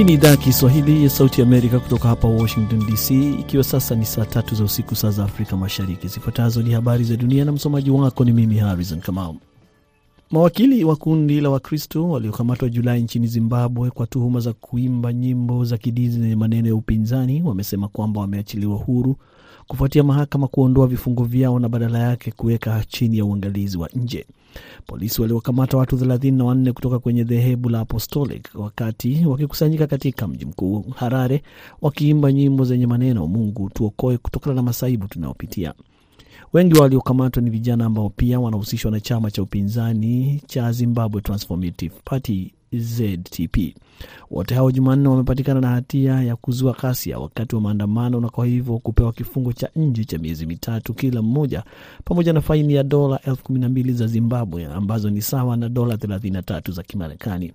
Hii ni idhaa ya Kiswahili ya Sauti Amerika kutoka hapa Washington DC, ikiwa sasa ni saa tatu za usiku, saa za Afrika Mashariki. Zifuatazo ni habari za dunia na msomaji wako ni mimi Harrison Kamau. Mawakili wa kundi la Wakristo waliokamatwa Julai nchini Zimbabwe kwa tuhuma za kuimba nyimbo za kidini zenye maneno ya upinzani wamesema kwamba wameachiliwa huru kufuatia mahakama kuondoa vifungo vyao na badala yake kuweka chini ya uangalizi wa nje. Polisi waliwakamata watu 34 kutoka kwenye dhehebu la Apostolic wakati wakikusanyika katika mji mkuu Harare, wakiimba nyimbo zenye maneno Mungu tuokoe kutokana na masaibu tunayopitia. Wengi waliokamatwa ni vijana ambao pia wanahusishwa na chama cha upinzani cha Zimbabwe Transformative Party ZTP. Wote hao Jumanne wamepatikana na hatia ya kuzua ghasia wakati wa maandamano na kwa hivyo kupewa kifungo cha nje cha miezi mitatu kila mmoja pamoja na faini ya dola elfu kumi na mbili za Zimbabwe ambazo ni sawa na dola 33 za Kimarekani.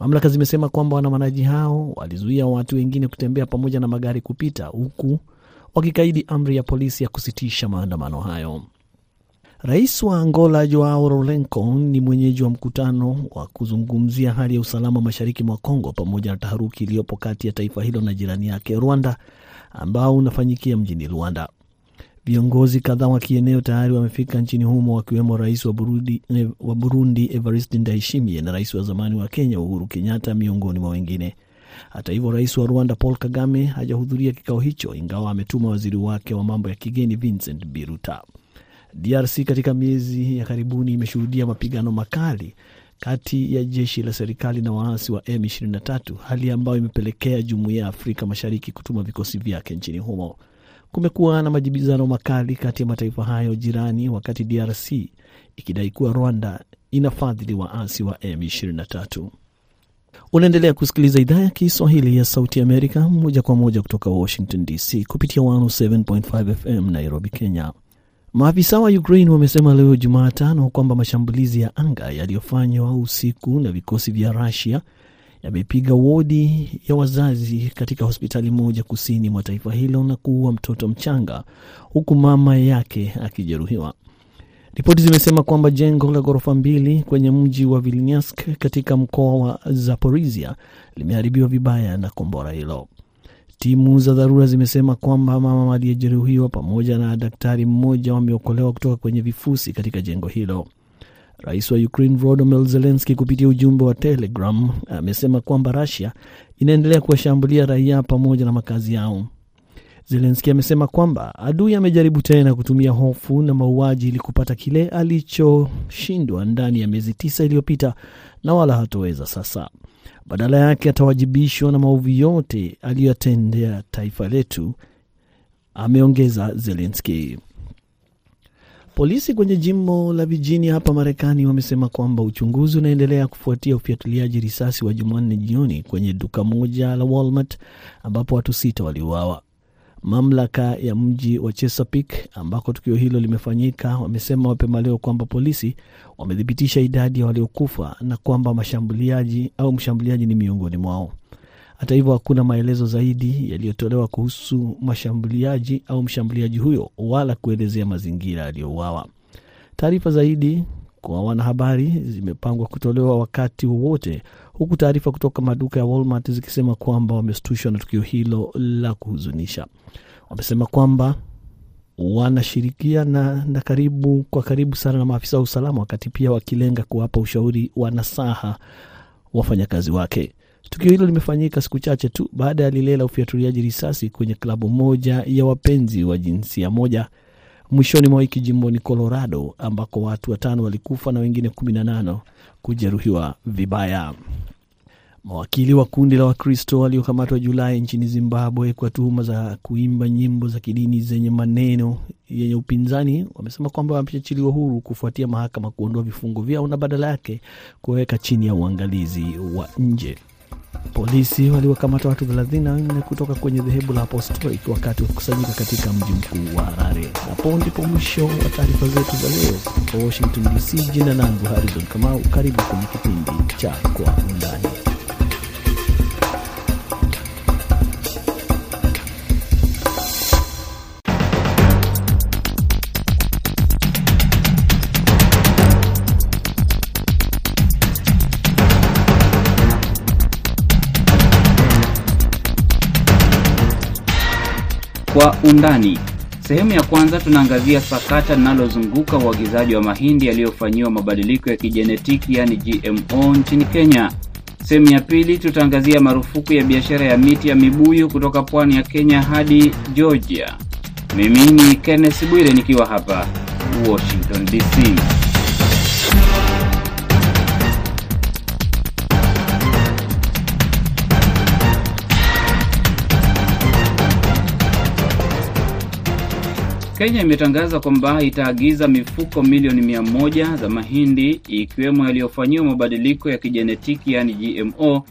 Mamlaka zimesema kwamba waandamanaji hao walizuia watu wengine kutembea pamoja na magari kupita huku wakikaidi amri ya polisi ya kusitisha maandamano hayo. Rais wa Angola Joao Lourenco ni mwenyeji wa mkutano wa kuzungumzia hali ya usalama mashariki mwa Kongo pamoja na taharuki iliyopo kati ya taifa hilo na jirani yake Rwanda, ambao unafanyikia mjini Luanda. Viongozi kadhaa wa kieneo tayari wamefika nchini humo wakiwemo rais wa Burundi, wa Burundi Evariste Ndayishimiye na rais wa zamani wa Kenya Uhuru Kenyatta miongoni mwa wengine. Hata hivyo, rais wa Rwanda Paul Kagame hajahudhuria kikao hicho, ingawa ametuma waziri wake wa mambo ya kigeni Vincent Biruta. DRC katika miezi ya karibuni imeshuhudia mapigano makali kati ya jeshi la serikali na waasi wa M23, hali ambayo imepelekea jumuiya ya Afrika Mashariki kutuma vikosi vyake nchini humo. Kumekuwa na majibizano makali kati ya mataifa hayo jirani, wakati DRC ikidai kuwa Rwanda inafadhili waasi wa M23. Unaendelea kusikiliza idhaa ya Kiswahili ya Sauti Amerika moja kwa moja kutoka Washington DC kupitia 107.5 FM Nairobi, Kenya. Maafisa wa Ukraine wamesema leo Jumatano kwamba mashambulizi ya anga yaliyofanywa usiku na vikosi vya Rusia yamepiga wodi ya wazazi katika hospitali moja kusini mwa taifa hilo na kuua mtoto mchanga huku mama yake akijeruhiwa. Ripoti zimesema kwamba jengo la ghorofa mbili kwenye mji wa Vilnius katika mkoa wa Zaporizhia limeharibiwa vibaya na kombora hilo. Timu za dharura zimesema kwamba mama aliyejeruhiwa pamoja na daktari mmoja wameokolewa kutoka kwenye vifusi katika jengo hilo. Rais wa Ukraine Volodymyr Zelensky kupitia ujumbe wa Telegram amesema kwamba Russia inaendelea kuwashambulia raia pamoja na makazi yao. Zelensky amesema kwamba adui amejaribu tena kutumia hofu na mauaji ili kupata kile alichoshindwa ndani ya miezi tisa iliyopita na wala hatoweza sasa. Badala yake atawajibishwa na maovu yote aliyoyatendea taifa letu, ameongeza Zelenski. Polisi kwenye jimbo la Virginia hapa Marekani wamesema kwamba uchunguzi unaendelea kufuatia ufiatuliaji risasi wa Jumanne jioni kwenye duka moja la Walmart ambapo watu sita waliuawa. Mamlaka ya mji wa Chesapeake ambako tukio hilo limefanyika wamesema mapema leo kwamba polisi wamethibitisha idadi ya waliokufa na kwamba mashambuliaji au mshambuliaji ni miongoni mwao. Hata hivyo, hakuna maelezo zaidi yaliyotolewa kuhusu mashambuliaji au mshambuliaji huyo wala kuelezea mazingira aliyouawa. Taarifa zaidi kwa wanahabari zimepangwa kutolewa wakati wowote, huku taarifa kutoka maduka ya Walmart zikisema kwamba wameshtushwa na tukio hilo la kuhuzunisha. Wamesema kwamba wanashirikiana na karibu kwa karibu sana na maafisa wa usalama, wakati pia wakilenga kuwapa ushauri wa nasaha wafanyakazi wake. Tukio hilo limefanyika siku chache tu baada ya lile la ufiatuliaji risasi kwenye klabu moja ya wapenzi wa jinsia moja mwishoni mwa wiki jimboni Colorado, ambako watu watano walikufa na wengine 18 kujeruhiwa vibaya. Mawakili wa kundi la Wakristo waliokamatwa Julai nchini Zimbabwe kwa tuhuma za kuimba nyimbo za kidini zenye maneno yenye upinzani wamesema kwamba wameachiliwa huru kufuatia mahakama kuondoa vifungo vyao na badala yake kuweka chini ya uangalizi wa nje. Polisi waliwakamata watu 34 kutoka kwenye dhehebu la Apostolic wakati wa kukusanyika katika mji mkuu wa Harare. Hapo ndipo mwisho wa taarifa zetu za leo kutoka Washington DC. Jina langu Harrison Kamau, karibu kwenye kipindi cha Kwa Undani. Kwa undani. Sehemu ya kwanza tunaangazia sakata linalozunguka uagizaji wa mahindi yaliyofanyiwa mabadiliko ya kijenetiki yaani GMO nchini Kenya. Sehemu ya pili tutaangazia marufuku ya biashara ya miti ya mibuyu kutoka pwani ya Kenya hadi Georgia. Mimi ni Kenneth Bwire nikiwa hapa Washington DC. Kenya imetangaza kwamba itaagiza mifuko milioni mia moja za mahindi ikiwemo yaliyofanyiwa mabadiliko ya kijenetiki yaani GMO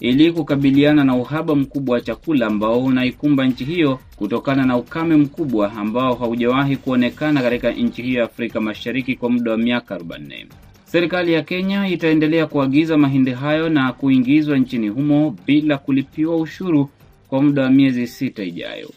ili kukabiliana na uhaba mkubwa wa chakula ambao unaikumba nchi hiyo kutokana na ukame mkubwa ambao haujawahi kuonekana katika nchi hiyo ya Afrika Mashariki kwa muda wa miaka 40. Serikali ya Kenya itaendelea kuagiza mahindi hayo na kuingizwa nchini humo bila kulipiwa ushuru kwa muda wa miezi sita ijayo.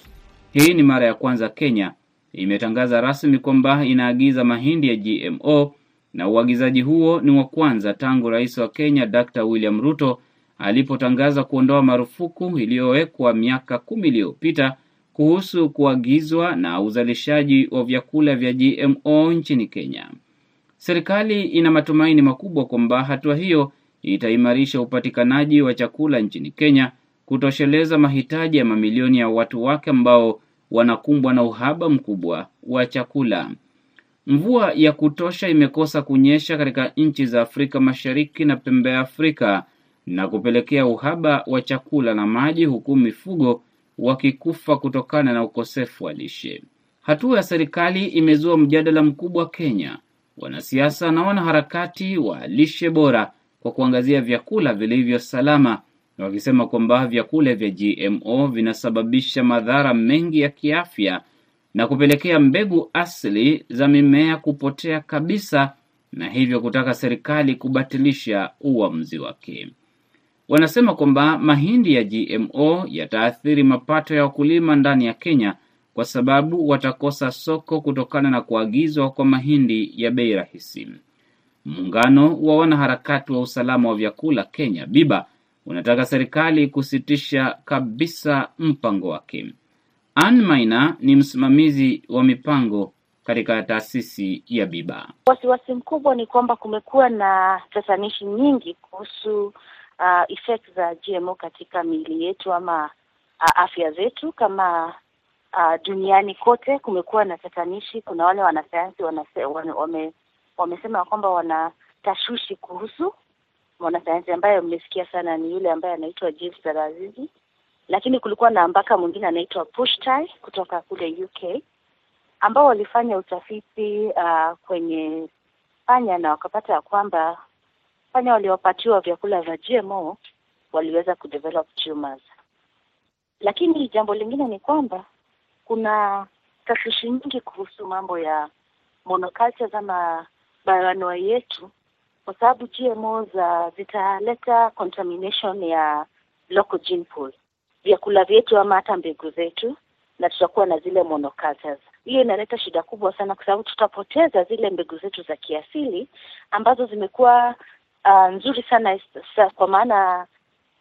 Hii ni mara ya kwanza Kenya imetangaza rasmi kwamba inaagiza mahindi ya GMO na uagizaji huo ni wa kwanza tangu rais wa Kenya Dr. William Ruto alipotangaza kuondoa marufuku iliyowekwa miaka kumi iliyopita kuhusu kuagizwa na uzalishaji wa vyakula vya GMO nchini Kenya. Serikali ina matumaini makubwa kwamba hatua hiyo itaimarisha upatikanaji wa chakula nchini Kenya, kutosheleza mahitaji ya mamilioni ya watu wake ambao wanakumbwa na uhaba mkubwa wa chakula. Mvua ya kutosha imekosa kunyesha katika nchi za Afrika Mashariki na pembe ya Afrika na kupelekea uhaba wa chakula na maji, huku mifugo wakikufa kutokana na ukosefu wa lishe. Hatua ya serikali imezua mjadala mkubwa Kenya, wanasiasa na wanaharakati wa lishe bora kwa kuangazia vyakula vilivyo salama wakisema kwamba vyakula vya GMO vinasababisha madhara mengi ya kiafya na kupelekea mbegu asili za mimea kupotea kabisa na hivyo kutaka serikali kubatilisha uamuzi wake. Wanasema kwamba mahindi ya GMO yataathiri mapato ya wakulima ndani ya Kenya kwa sababu watakosa soko kutokana na kuagizwa kwa mahindi ya bei rahisi. Muungano wa wanaharakati wa usalama wa vyakula Kenya, Biba, unataka serikali kusitisha kabisa mpango wake. Ann Maina ni msimamizi wa mipango katika taasisi ya Biba. Wasiwasi mkubwa ni kwamba kumekuwa na tatanishi nyingi kuhusu uh, effect za GMO katika miili yetu ama uh, afya zetu kama uh, duniani kote kumekuwa na tatanishi. Kuna wale wanasayansi wanase, wame, wamesema kwamba wana tashwishi kuhusu mwanasayansi ambaye mmesikia sana ni yule ambaye anaitwa James Tarazizi, lakini kulikuwa na mpaka mwingine anaitwa Pushtai kutoka kule UK ambao walifanya utafiti uh, kwenye panya na wakapata ya kwamba panya waliopatiwa vyakula vya GMO waliweza kudevelop tumors. Lakini jambo lingine ni kwamba kuna tashwishi nyingi kuhusu mambo ya monocultures ama bioanuai yetu kwa sababu GMO za zitaleta contamination ya local gene pool, vyakula vyetu ama hata mbegu zetu, na tutakuwa na zile monocultures. Hiyo inaleta shida kubwa sana, kwa sababu tutapoteza zile mbegu zetu za kiasili ambazo zimekuwa uh, nzuri sana sa, kwa maana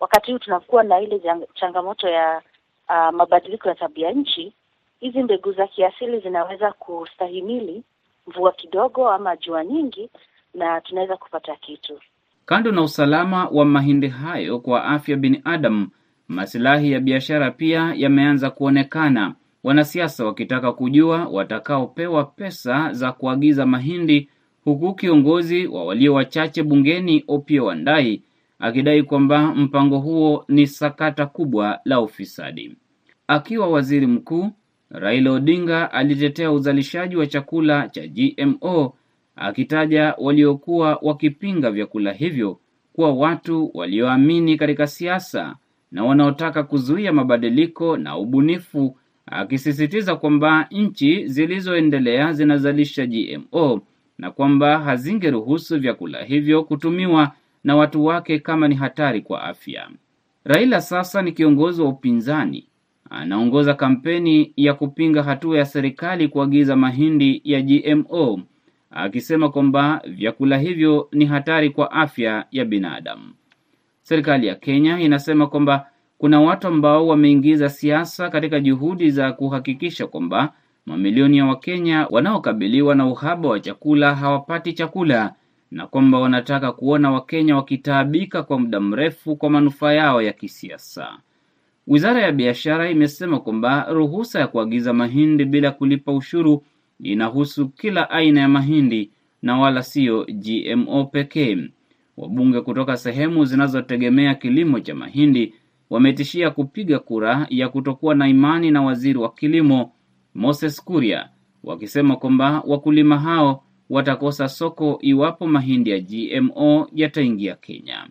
wakati huu tunakuwa na ile changamoto ya uh, mabadiliko ya tabia nchi. Hizi mbegu za kiasili zinaweza kustahimili mvua kidogo ama jua nyingi na tunaweza kupata kitu. Kando na usalama wa mahindi hayo kwa afya binadamu, masilahi ya biashara pia yameanza kuonekana, wanasiasa wakitaka kujua watakaopewa pesa za kuagiza mahindi, huku kiongozi wa walio wachache bungeni Opiyo Wandayi akidai kwamba mpango huo ni sakata kubwa la ufisadi. Akiwa waziri mkuu, Raila Odinga alitetea uzalishaji wa chakula cha GMO akitaja waliokuwa wakipinga vyakula hivyo kuwa watu walioamini katika siasa na wanaotaka kuzuia mabadiliko na ubunifu, akisisitiza kwamba nchi zilizoendelea zinazalisha GMO na kwamba hazingeruhusu vyakula hivyo kutumiwa na watu wake kama ni hatari kwa afya. Raila sasa ni kiongozi wa upinzani, anaongoza kampeni ya kupinga hatua ya serikali kuagiza mahindi ya GMO akisema kwamba vyakula hivyo ni hatari kwa afya ya binadamu. Serikali ya Kenya inasema kwamba kuna watu ambao wameingiza siasa katika juhudi za kuhakikisha kwamba mamilioni ya Wakenya wanaokabiliwa na uhaba wa chakula hawapati chakula na kwamba wanataka kuona Wakenya wakitaabika kwa muda mrefu kwa manufaa yao ya kisiasa. Wizara ya Biashara imesema kwamba ruhusa ya kuagiza mahindi bila kulipa ushuru inahusu kila aina ya mahindi na wala siyo GMO pekee. Wabunge kutoka sehemu zinazotegemea kilimo cha mahindi wametishia kupiga kura ya kutokuwa na imani na waziri wa kilimo Moses Kuria, wakisema kwamba wakulima hao watakosa soko iwapo mahindi ya GMO yataingia Kenya.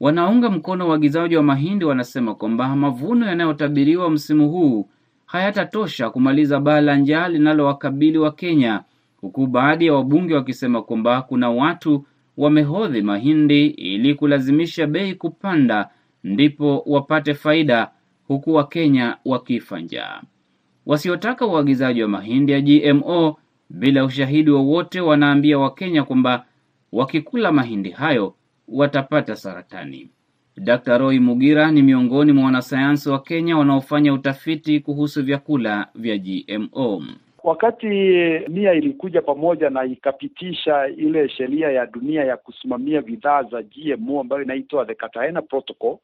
Wanaunga mkono uagizaji wa mahindi wanasema kwamba mavuno yanayotabiriwa msimu huu hayatatosha kumaliza baa la njaa linalowakabili wa Kenya, huku baadhi ya wabunge wakisema kwamba kuna watu wamehodhi mahindi ili kulazimisha bei kupanda ndipo wapate faida, huku Wakenya wakifa njaa. Wasiotaka uagizaji wa mahindi ya GMO bila ushahidi wowote wanaambia Wakenya kwamba wakikula mahindi hayo watapata saratani. Dr. Roy Mugira ni miongoni mwa wanasayansi wa Kenya wanaofanya utafiti kuhusu vyakula vya GMO. Wakati nia ilikuja pamoja na ikapitisha ile sheria ya dunia ya kusimamia bidhaa za GMO ambayo inaitwa the Cartagena Protocol,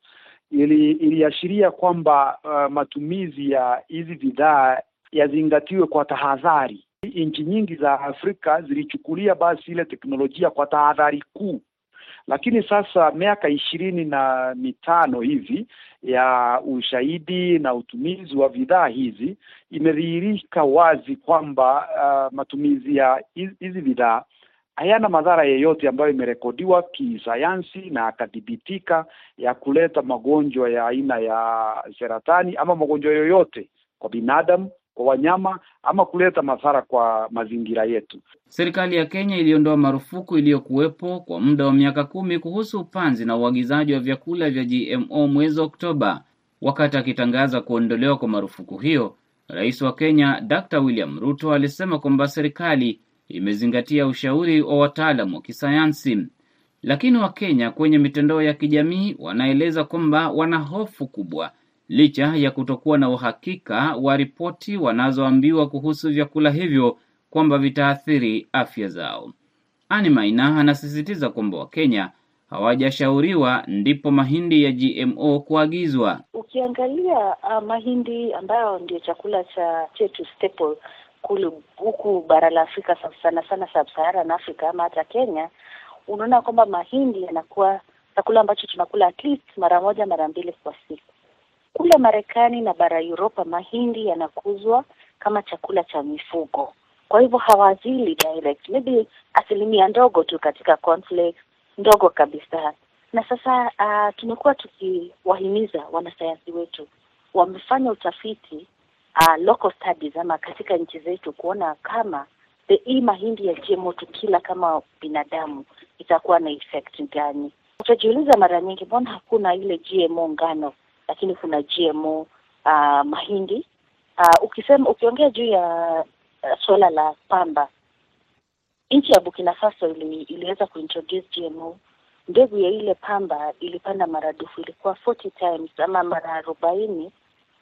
ili iliashiria kwamba uh, matumizi ya hizi bidhaa yazingatiwe kwa tahadhari. Nchi nyingi za Afrika zilichukulia basi ile teknolojia kwa tahadhari kuu, lakini sasa miaka ishirini na mitano hivi ya ushahidi na utumizi wa bidhaa hizi imedhihirika wazi kwamba uh, matumizi ya hizi bidhaa hayana madhara yeyote ambayo imerekodiwa kisayansi na akadhibitika ya kuleta magonjwa ya aina ya saratani ama magonjwa yoyote kwa binadamu, kwa wanyama ama kuleta madhara kwa mazingira yetu. Serikali ya Kenya iliondoa marufuku iliyokuwepo kwa muda wa miaka kumi kuhusu upanzi na uagizaji wa vyakula vya GMO mwezi Oktoba. Wakati akitangaza kuondolewa kwa marufuku hiyo, Rais wa Kenya Dr. William Ruto alisema kwamba serikali imezingatia ushauri wa wataalamu wa kisayansi. Lakini Wakenya kwenye mitandao ya kijamii wanaeleza kwamba wana hofu kubwa licha ya kutokuwa na uhakika wa ripoti wanazoambiwa kuhusu vyakula hivyo kwamba vitaathiri afya zao. Ani Maina anasisitiza kwamba Wakenya hawajashauriwa ndipo mahindi ya GMO kuagizwa. Ukiangalia uh, mahindi ambayo ndio chakula cha chetu staple kule huku bara la Afrika sana sana sub-Saharan Africa ama hata Kenya, unaona kwamba mahindi yanakuwa chakula ambacho tunakula at least mara moja mara mbili kwa siku. Kule Marekani na bara Europa, mahindi yanakuzwa kama chakula cha mifugo, kwa hivyo hawazili direct, maybe asilimia ndogo tu katika cornflakes, ndogo kabisa. Na sasa uh, tumekuwa tukiwahimiza wanasayansi wetu, wamefanya utafiti uh, local studies ama katika nchi zetu kuona kama hii mahindi ya GMO tukila kama binadamu itakuwa na effect gani. Utajiuliza mara nyingi, mbona hakuna ile GMO ngano lakini kuna GMO uh, mahindi uh, ukisema ukiongea juu ya uh, suala la pamba, nchi ya Burkina Faso ili, iliweza kuintroduce GMO. Mbegu ya ile pamba ilipanda maradufu, ilikuwa 40 times ama mara arobaini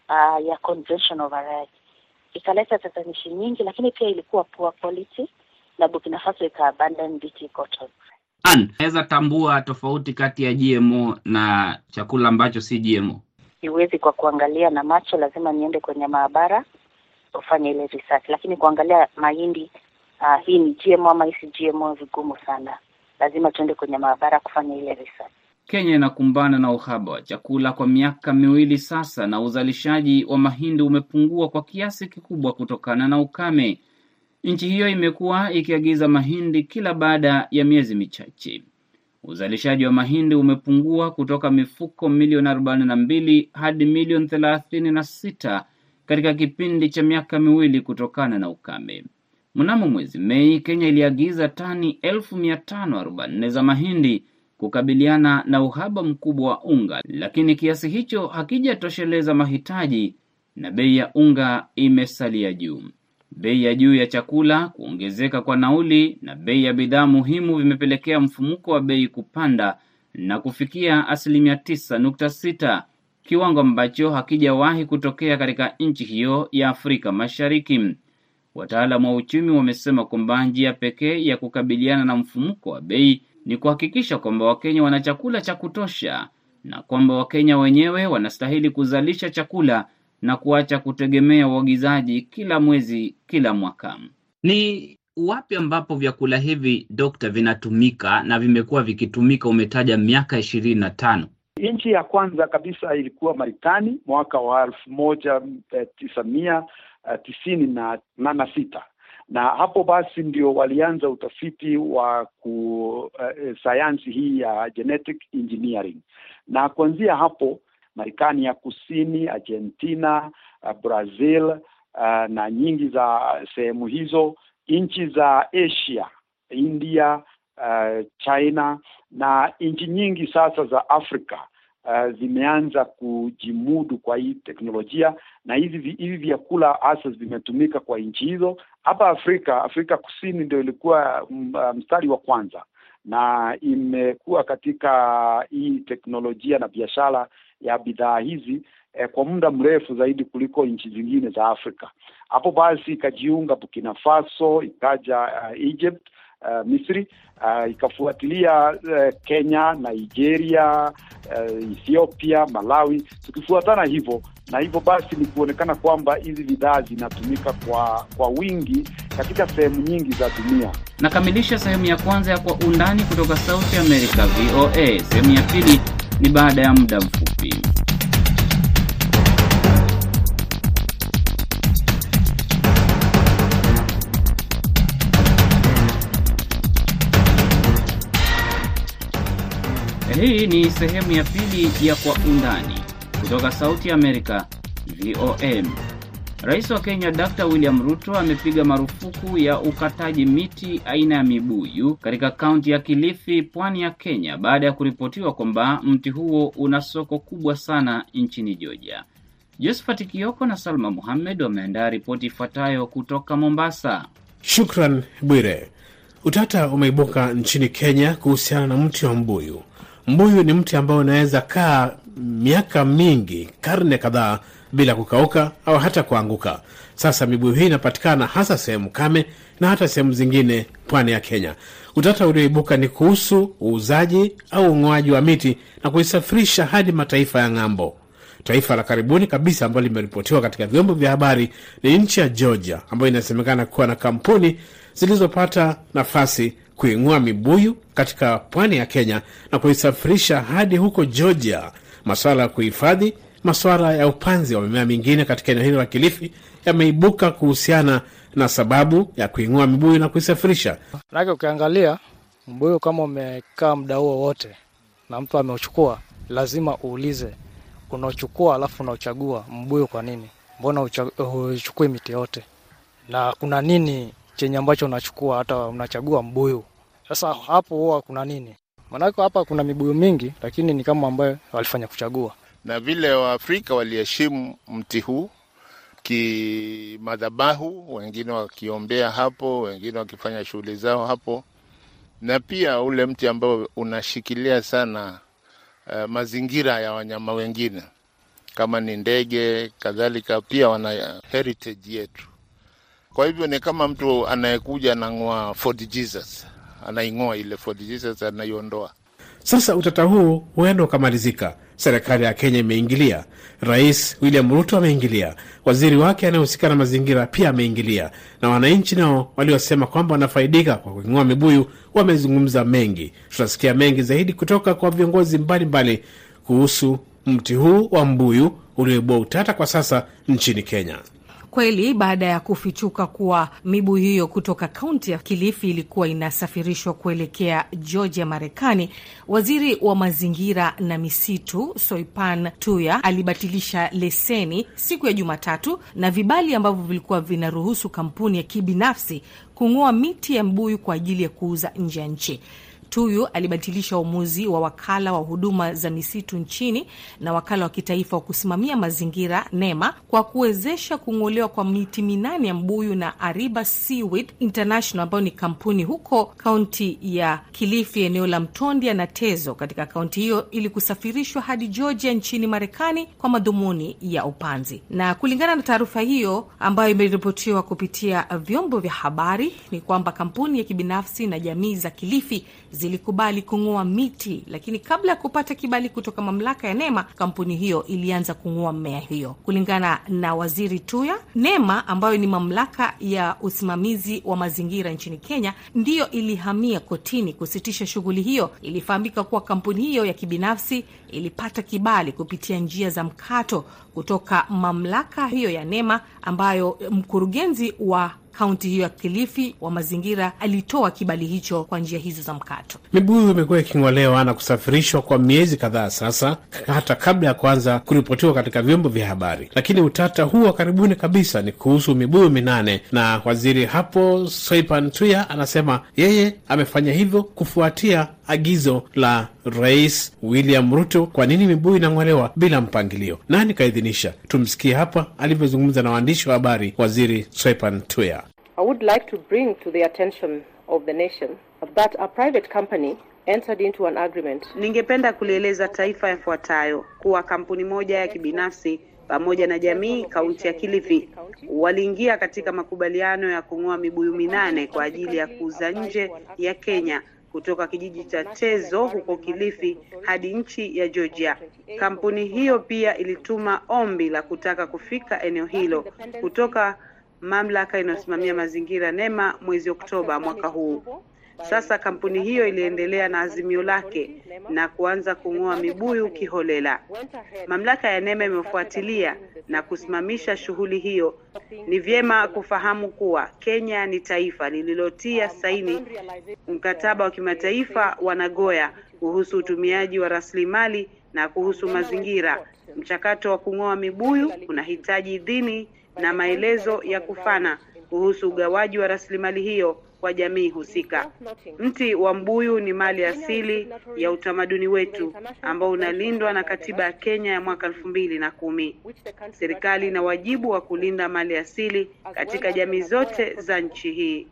uh, ya conventional variety, ikaleta tatanishi nyingi, lakini pia ilikuwa poor quality na Burkina Faso ika abandon BT cotton. Naweza tambua tofauti kati ya GMO na chakula ambacho si GMO? Siwezi kwa kuangalia na macho, lazima niende kwenye maabara ufanye ile research, lakini kuangalia mahindi uh, hii ni GMO ama hii si GMO vigumu sana, lazima tuende kwenye maabara kufanya ile research. Kenya inakumbana na uhaba wa chakula kwa miaka miwili sasa, na uzalishaji wa mahindi umepungua kwa kiasi kikubwa kutokana na ukame. Nchi hiyo imekuwa ikiagiza mahindi kila baada ya miezi michache. Uzalishaji wa mahindi umepungua kutoka mifuko milioni arobaini na mbili hadi milioni thelathini na sita katika kipindi cha miaka miwili kutokana na ukame. Mnamo mwezi Mei, Kenya iliagiza tani elfu mia tano arobaini za mahindi kukabiliana na uhaba mkubwa wa unga, lakini kiasi hicho hakijatosheleza mahitaji na bei ya unga imesalia juu. Bei ya juu ya chakula, kuongezeka kwa nauli na bei ya bidhaa muhimu vimepelekea mfumuko wa bei kupanda na kufikia asilimia tisa nukta sita. kiwango ambacho hakijawahi kutokea katika nchi hiyo ya Afrika Mashariki. Wataalamu wa uchumi wamesema kwamba njia pekee ya kukabiliana na mfumuko wa bei ni kuhakikisha kwamba Wakenya wana chakula cha kutosha na kwamba Wakenya wenyewe wanastahili kuzalisha chakula na kuacha kutegemea uagizaji kila mwezi, kila mwaka. Ni wapi ambapo vyakula hivi dokta, vinatumika na vimekuwa vikitumika? Umetaja miaka ishirini na tano. Nchi ya kwanza kabisa ilikuwa Marekani mwaka wa elfu moja tisa mia tisini na, na, na sita na hapo basi ndio walianza utafiti wa ku uh, sayansi hii ya genetic engineering, na kuanzia hapo Marekani ya Kusini, Argentina, uh, Brazil uh, na nyingi za sehemu hizo, nchi za Asia, India, uh, China na nchi nyingi sasa za Afrika zimeanza kujimudu kwa hii teknolojia, na hivi hivi vyakula hasa vimetumika kwa nchi hizo. Hapa Afrika, Afrika Kusini ndio ilikuwa mstari wa kwanza na imekuwa katika hii teknolojia na biashara ya bidhaa hizi eh, kwa muda mrefu zaidi kuliko nchi zingine za Afrika. Hapo basi ikajiunga Burkina Faso, ikaja uh, Egypt Uh, Misri uh, ikafuatilia uh, Kenya, Nigeria, uh, Ethiopia, Malawi, tukifuatana hivyo na hivyo basi ni kuonekana kwamba hizi bidhaa zinatumika kwa kwa wingi katika sehemu nyingi za dunia. Nakamilisha sehemu ya kwanza ya Kwa Undani kutoka Sauti America VOA. Sehemu ya pili ni baada ya muda Hii ni sehemu ya pili ya Kwa Undani kutoka Sauti Amerika VOM. Rais wa Kenya Dr. William Ruto amepiga marufuku ya ukataji miti aina ya mibuyu katika kaunti ya Kilifi, pwani ya Kenya, baada ya kuripotiwa kwamba mti huo una soko kubwa sana nchini Georgia. Josephat Kioko na Salma Muhammed wameandaa ripoti ifuatayo kutoka Mombasa. Shukran Bwire. Utata umeibuka nchini Kenya kuhusiana na mti wa mbuyu. Mbuyu ni mti ambao unaweza kaa miaka mingi, karne kadhaa bila kukauka au hata kuanguka. Sasa mibuyu hii inapatikana hasa sehemu kame na hata sehemu zingine pwani ya Kenya. Utata ulioibuka ni kuhusu uuzaji au ung'oaji wa miti na kuisafirisha hadi mataifa ya ng'ambo. Taifa la karibuni kabisa ambalo limeripotiwa katika vyombo vya habari ni nchi ya Georgia, ambayo inasemekana kuwa na kampuni zilizopata nafasi kuing'oa mibuyu katika pwani ya Kenya na kuisafirisha hadi huko Georgia. Masuala ya kuhifadhi, masuala ya upanzi wa mimea mingine katika eneo hilo la Kilifi yameibuka kuhusiana na sababu ya kuing'oa mibuyu na kuisafirisha. Manake ukiangalia mbuyu kama umekaa muda huo wote na mtu ameuchukua, lazima uulize unaochukua, alafu unauchagua mbuyu kwa nini? Mbona uchukui miti yote? Na kuna nini chenye ambacho unachukua hata unachagua mbuyu? Sasa hapo huwa kuna nini? Maanake hapa kuna mibuyu mingi, lakini ni kama ambayo walifanya kuchagua. Na vile Waafrika waliheshimu mti huu kimadhabahu, wengine wakiombea hapo, wengine wakifanya shughuli zao hapo, na pia ule mti ambao unashikilia sana uh, mazingira ya wanyama wengine kama ni ndege kadhalika, pia wana heritage yetu. Kwa hivyo ni kama mtu anayekuja anang'oa Fort Jesus, anaing'oa ile Fort Jesus, anaiondoa. Sasa utata huu huenda ukamalizika. Serikali ya Kenya imeingilia, Rais William Ruto ameingilia, waziri wake anayehusika na mazingira pia ameingilia, na wananchi nao waliosema kwamba wanafaidika kwa kuing'oa mibuyu wamezungumza mengi. Tutasikia mengi zaidi kutoka kwa viongozi mbalimbali kuhusu mti huu wa mbuyu ulioibua utata kwa sasa nchini Kenya. Kweli, baada ya kufichuka kuwa mibuyu hiyo kutoka kaunti ya Kilifi ilikuwa inasafirishwa kuelekea Georgia, Marekani, waziri wa mazingira na misitu Soipan Tuya alibatilisha leseni siku ya Jumatatu na vibali ambavyo vilikuwa vinaruhusu kampuni ya kibinafsi kung'oa miti ya mbuyu kwa ajili ya kuuza nje ya nchi. Tuyu alibatilisha uamuzi wa wakala wa huduma za misitu nchini na wakala wa kitaifa wa kusimamia mazingira NEMA kwa kuwezesha kung'olewa kwa miti minane ya mbuyu na Ariba Seaweed International ambayo ni kampuni huko kaunti ya Kilifi, eneo la Mtondia na Tezo katika kaunti hiyo, ili kusafirishwa hadi Georgia nchini Marekani kwa madhumuni ya upanzi. Na kulingana na taarifa hiyo ambayo imeripotiwa kupitia vyombo vya habari, ni kwamba kampuni ya kibinafsi na jamii za Kilifi zilikubali kung'oa miti, lakini kabla ya kupata kibali kutoka mamlaka ya NEMA, kampuni hiyo ilianza kung'oa mmea hiyo. Kulingana na waziri Tuya, NEMA ambayo ni mamlaka ya usimamizi wa mazingira nchini Kenya ndiyo ilihamia kotini kusitisha shughuli hiyo. Ilifahamika kuwa kampuni hiyo ya kibinafsi ilipata kibali kupitia njia za mkato kutoka mamlaka hiyo ya NEMA ambayo mkurugenzi wa kaunti hiyo ya Kilifi wa mazingira alitoa kibali hicho kwa njia hizo za mkato. Mibuyu imekuwa iking'olewa na kusafirishwa kwa miezi kadhaa sasa, hata kabla ya kuanza kuripotiwa katika vyombo vya habari. Lakini utata huu wa karibuni kabisa ni kuhusu mibuyu minane, na waziri hapo Soipan Tuya anasema yeye amefanya hivyo kufuatia agizo la Rais William Ruto. Kwa nini mibuyu inang'olewa bila mpangilio? Nani kaidhinisha? Tumsikie hapa alivyozungumza na waandishi wa habari waziri Soipan Tuya. I would like to bring to the attention of the nation that a private company entered into an agreement. Ningependa kulieleza taifa yafuatayo kuwa kampuni moja ya kibinafsi pamoja na jamii kaunti ya Kilifi waliingia katika makubaliano ya kung'oa mibuyu minane kwa ajili ya kuuza nje ya Kenya kutoka kijiji cha Tezo huko Kilifi hadi nchi ya Georgia. Kampuni hiyo pia ilituma ombi la kutaka kufika eneo hilo kutoka mamlaka inayosimamia mazingira NEMA mwezi Oktoba mwaka huu. Sasa kampuni hiyo iliendelea na azimio lake na kuanza kung'oa mibuyu kiholela. Mamlaka ya NEMA imefuatilia na kusimamisha shughuli hiyo. Ni vyema kufahamu kuwa Kenya ni taifa lililotia saini mkataba wa kimataifa wa Nagoya kuhusu utumiaji wa rasilimali na kuhusu mazingira. Mchakato wa kung'oa mibuyu unahitaji idhini na maelezo ya kufana kuhusu ugawaji wa rasilimali hiyo kwa jamii husika. Mti wa mbuyu ni mali asili ya utamaduni wetu ambao unalindwa na katiba ya Kenya ya mwaka elfu mbili na kumi. Serikali ina wajibu wa kulinda mali asili katika jamii zote za nchi hii.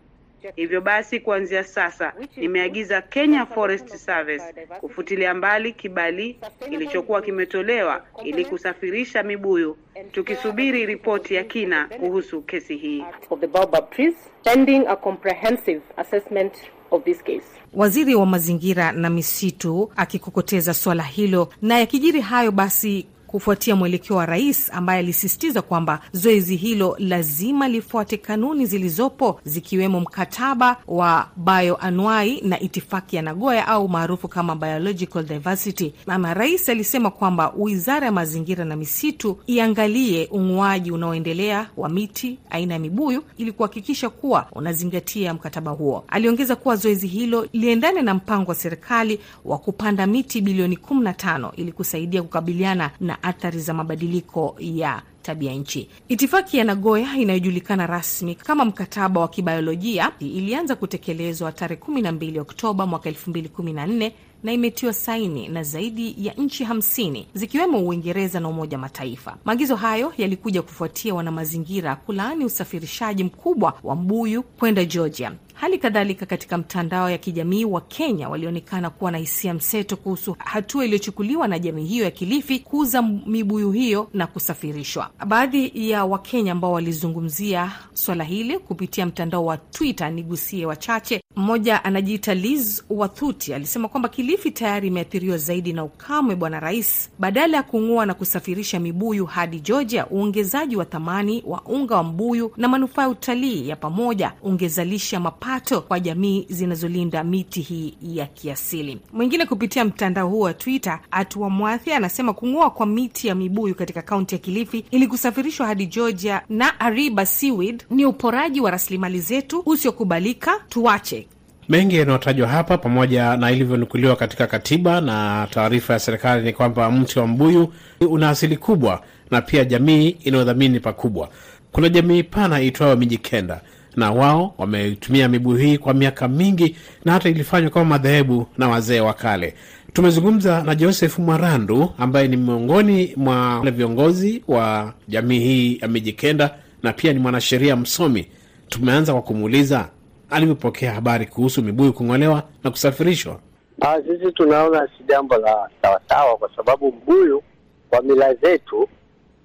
Hivyo basi, kuanzia sasa nimeagiza Kenya Forest Service kufutilia mbali kibali kilichokuwa kimetolewa ili kusafirisha mibuyu, tukisubiri ripoti ya kina kuhusu kesi hii. Of the baobab trees, pending a comprehensive assessment of this case. Waziri wa mazingira na misitu akikokoteza swala hilo. Na yakijiri hayo basi kufuatia mwelekeo wa rais ambaye alisisitiza kwamba zoezi hilo lazima lifuate kanuni zilizopo zikiwemo mkataba wa bioanuai na itifaki ya Nagoya au maarufu kama biological diversity. Ama rais alisema kwamba wizara ya mazingira na misitu iangalie ung'uaji unaoendelea wa miti aina ya mibuyu ili kuhakikisha kuwa unazingatia mkataba huo. Aliongeza kuwa zoezi hilo liendane na mpango wa serikali wa kupanda miti bilioni 15 ili kusaidia kukabiliana na athari za mabadiliko ya tabia nchi. Itifaki ya Nagoya inayojulikana rasmi kama mkataba wa kibiolojia ilianza kutekelezwa tarehe 12 Oktoba mwaka 2014 na imetiwa saini na zaidi ya nchi hamsini zikiwemo Uingereza na Umoja Mataifa. Maagizo hayo yalikuja kufuatia wanamazingira kulaani usafirishaji mkubwa wa mbuyu kwenda Georgia. Hali kadhalika katika mtandao ya kijamii wa Kenya walionekana kuwa na hisia mseto kuhusu hatua iliyochukuliwa na jamii hiyo ya Kilifi kuuza mibuyu hiyo na kusafirishwa. Baadhi ya Wakenya ambao walizungumzia swala hili kupitia mtandao wa Twitter, nigusie wachache. Mmoja anajiita Liz Wathuti alisema kwamba Kilifi tayari imeathiriwa zaidi na ukame, Bwana Rais, badala ya kung'oa na kusafirisha mibuyu hadi Georgia, uongezaji wa thamani wa unga wa mbuyu na manufaa ya utalii ya pamoja ungezalisha mapato kwa jamii zinazolinda miti hii ya kiasili. Mwingine kupitia mtandao huo wa Twitter, Atua Mwathi anasema kung'oa kwa miti ya mibuyu katika kaunti ya Kilifi ili kusafirishwa hadi Georgia na Ariba Seaweed ni uporaji wa rasilimali zetu usiokubalika, tuache Mengi yanayotajwa hapa pamoja na ilivyonukuliwa katika katiba na taarifa ya serikali ni kwamba mti wa mbuyu una asili kubwa na pia jamii inayodhamini pakubwa. Kuna jamii pana itwayo Mijikenda na wao wametumia mibuyu hii kwa miaka mingi na hata ilifanywa kama madhehebu na wazee wa kale. Tumezungumza na Joseph Mwarandu ambaye ni miongoni mwa viongozi wa jamii hii ya Mijikenda na pia ni mwanasheria msomi. Tumeanza kwa kumuuliza alivyopokea habari kuhusu mibuyu kung'olewa na kusafirishwa. Ah, sisi tunaona si jambo la sawasawa, kwa sababu mbuyu kwa mila zetu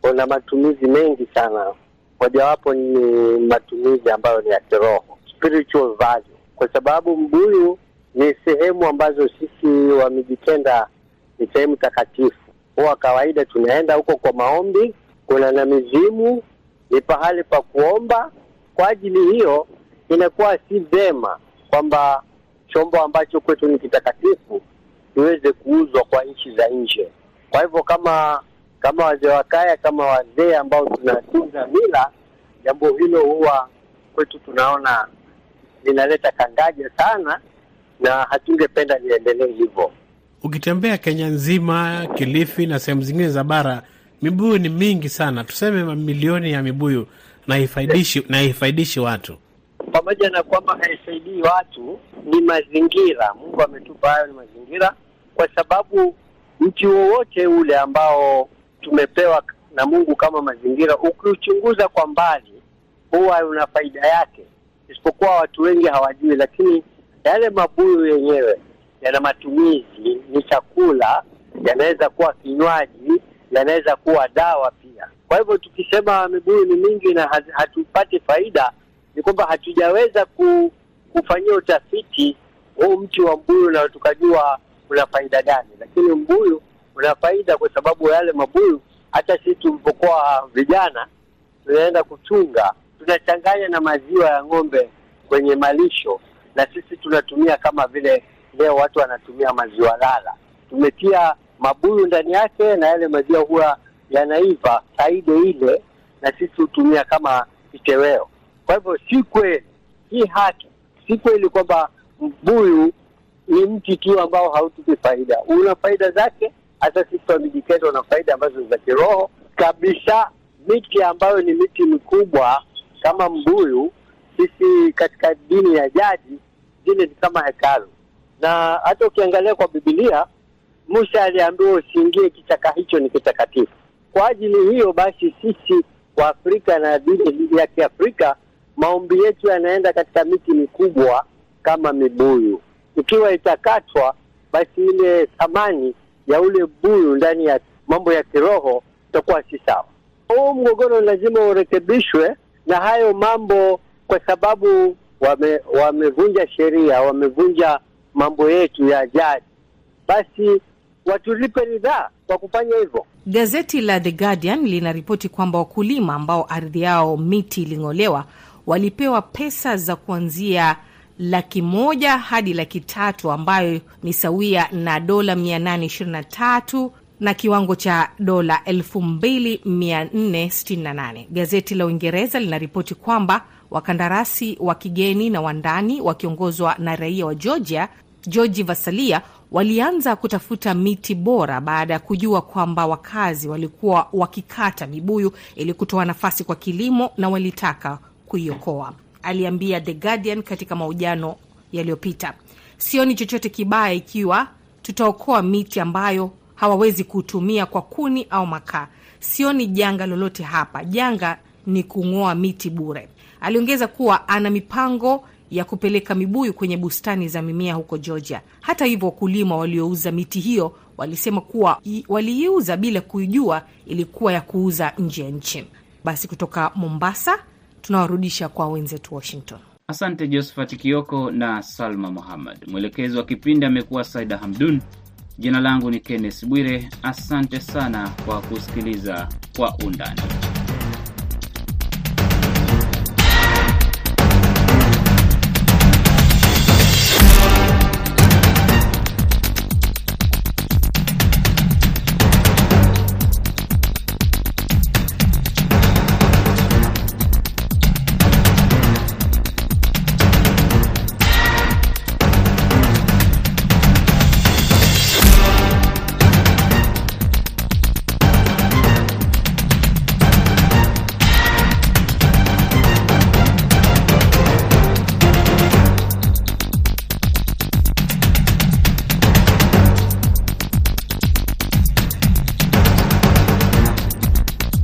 una matumizi mengi sana. Mojawapo ni matumizi ambayo ni ya kiroho, spiritual value, kwa sababu mbuyu ni sehemu ambazo sisi Wamijikenda ni sehemu takatifu. Huwa kawaida tunaenda huko kwa maombi, kuna na mizimu, ni pahali pa kuomba. Kwa ajili hiyo inakuwa si vema kwamba chombo ambacho kwetu ni kitakatifu kiweze kuuzwa kwa nchi za nje. Kwa hivyo kama kama wazee wa kaya, kama wazee ambao tunatunza mila, jambo hilo huwa kwetu tunaona linaleta kangaja sana, na hatungependa liendelee hivyo. Ukitembea Kenya nzima, Kilifi na sehemu zingine za bara, mibuyu ni mingi sana, tuseme mamilioni ya mibuyu na haifaidishi na haifaidishi watu. Pamoja na kwamba haisaidii watu, ni mazingira. Mungu ametupa hayo, ni mazingira, kwa sababu mti wowote ule ambao tumepewa na Mungu kama mazingira, ukiuchunguza kwa mbali, huwa una faida yake, isipokuwa watu wengi hawajui. Lakini yale mabuyu yenyewe yana matumizi, ni chakula, yanaweza kuwa kinywaji, yanaweza kuwa dawa pia. Kwa hivyo tukisema mibuyu ni mingi na hatupati faida, ni kwamba hatujaweza ku, kufanyia utafiti huu mti wa mbuyu na tukajua una faida gani. Lakini mbuyu una faida kwa sababu yale mabuyu, hata sisi tulipokuwa vijana tunaenda kuchunga, tunachanganya na maziwa ya ng'ombe kwenye malisho, na sisi tunatumia kama vile leo watu wanatumia maziwa lala. Tumetia mabuyu ndani yake, na yale maziwa huwa yanaiva saide ile, na sisi hutumia kama kitoweo. Kwa hivyo si kweli, si haki, si kweli kwamba mbuyu ni mti tu ambao hautupi faida. Una faida zake, hata sisi Wamijikenda una faida ambazo za kiroho kabisa. Miti ambayo ni miti mikubwa kama mbuyu, sisi katika dini ya jadi, zile ni kama hekalu, na hata ukiangalia kwa Biblia, Musa aliambiwa usiingie kichaka hicho, ni kitakatifu. Kwa ajili hiyo basi, sisi wa Afrika na dini ya Kiafrika, maombi yetu yanaenda katika miti mikubwa kama mibuyu. Ikiwa itakatwa, basi ile thamani ya ule buyu ndani ya mambo ya kiroho itakuwa si sawa. Huu mgogoro lazima urekebishwe na hayo mambo, kwa sababu wame, wamevunja sheria, wamevunja mambo yetu ya jadi, basi watulipe ridhaa kwa kufanya hivyo. Gazeti la The Guardian linaripoti kwamba wakulima ambao ardhi yao miti iling'olewa walipewa pesa za kuanzia laki moja hadi laki tatu ambayo ni sawia na dola 823 na kiwango cha dola 2468. Gazeti la Uingereza linaripoti kwamba wakandarasi wa kigeni na wandani wakiongozwa na raia wa Georgia Georgi Vasalia walianza kutafuta miti bora baada ya kujua kwamba wakazi walikuwa wakikata mibuyu ili kutoa nafasi kwa kilimo na walitaka kuiokoa. Aliambia The Guardian katika mahojiano yaliyopita, sioni chochote kibaya ikiwa tutaokoa miti ambayo hawawezi kutumia kwa kuni au makaa. Sioni janga lolote hapa, janga ni kung'oa miti bure. Aliongeza kuwa ana mipango ya kupeleka mibuyu kwenye bustani za mimea huko Georgia. Hata hivyo, wakulima waliouza miti hiyo walisema kuwa waliiuza bila kuijua ilikuwa ya kuuza nje ya nchi. Basi kutoka Mombasa tunawarudisha kwa wenzetu Washington. Asante Josephat Kioko na Salma Muhammad. Mwelekezi wa kipindi amekuwa Saida Hamdun. Jina langu ni Kenneth Bwire. Asante sana kwa kusikiliza Kwa Undani.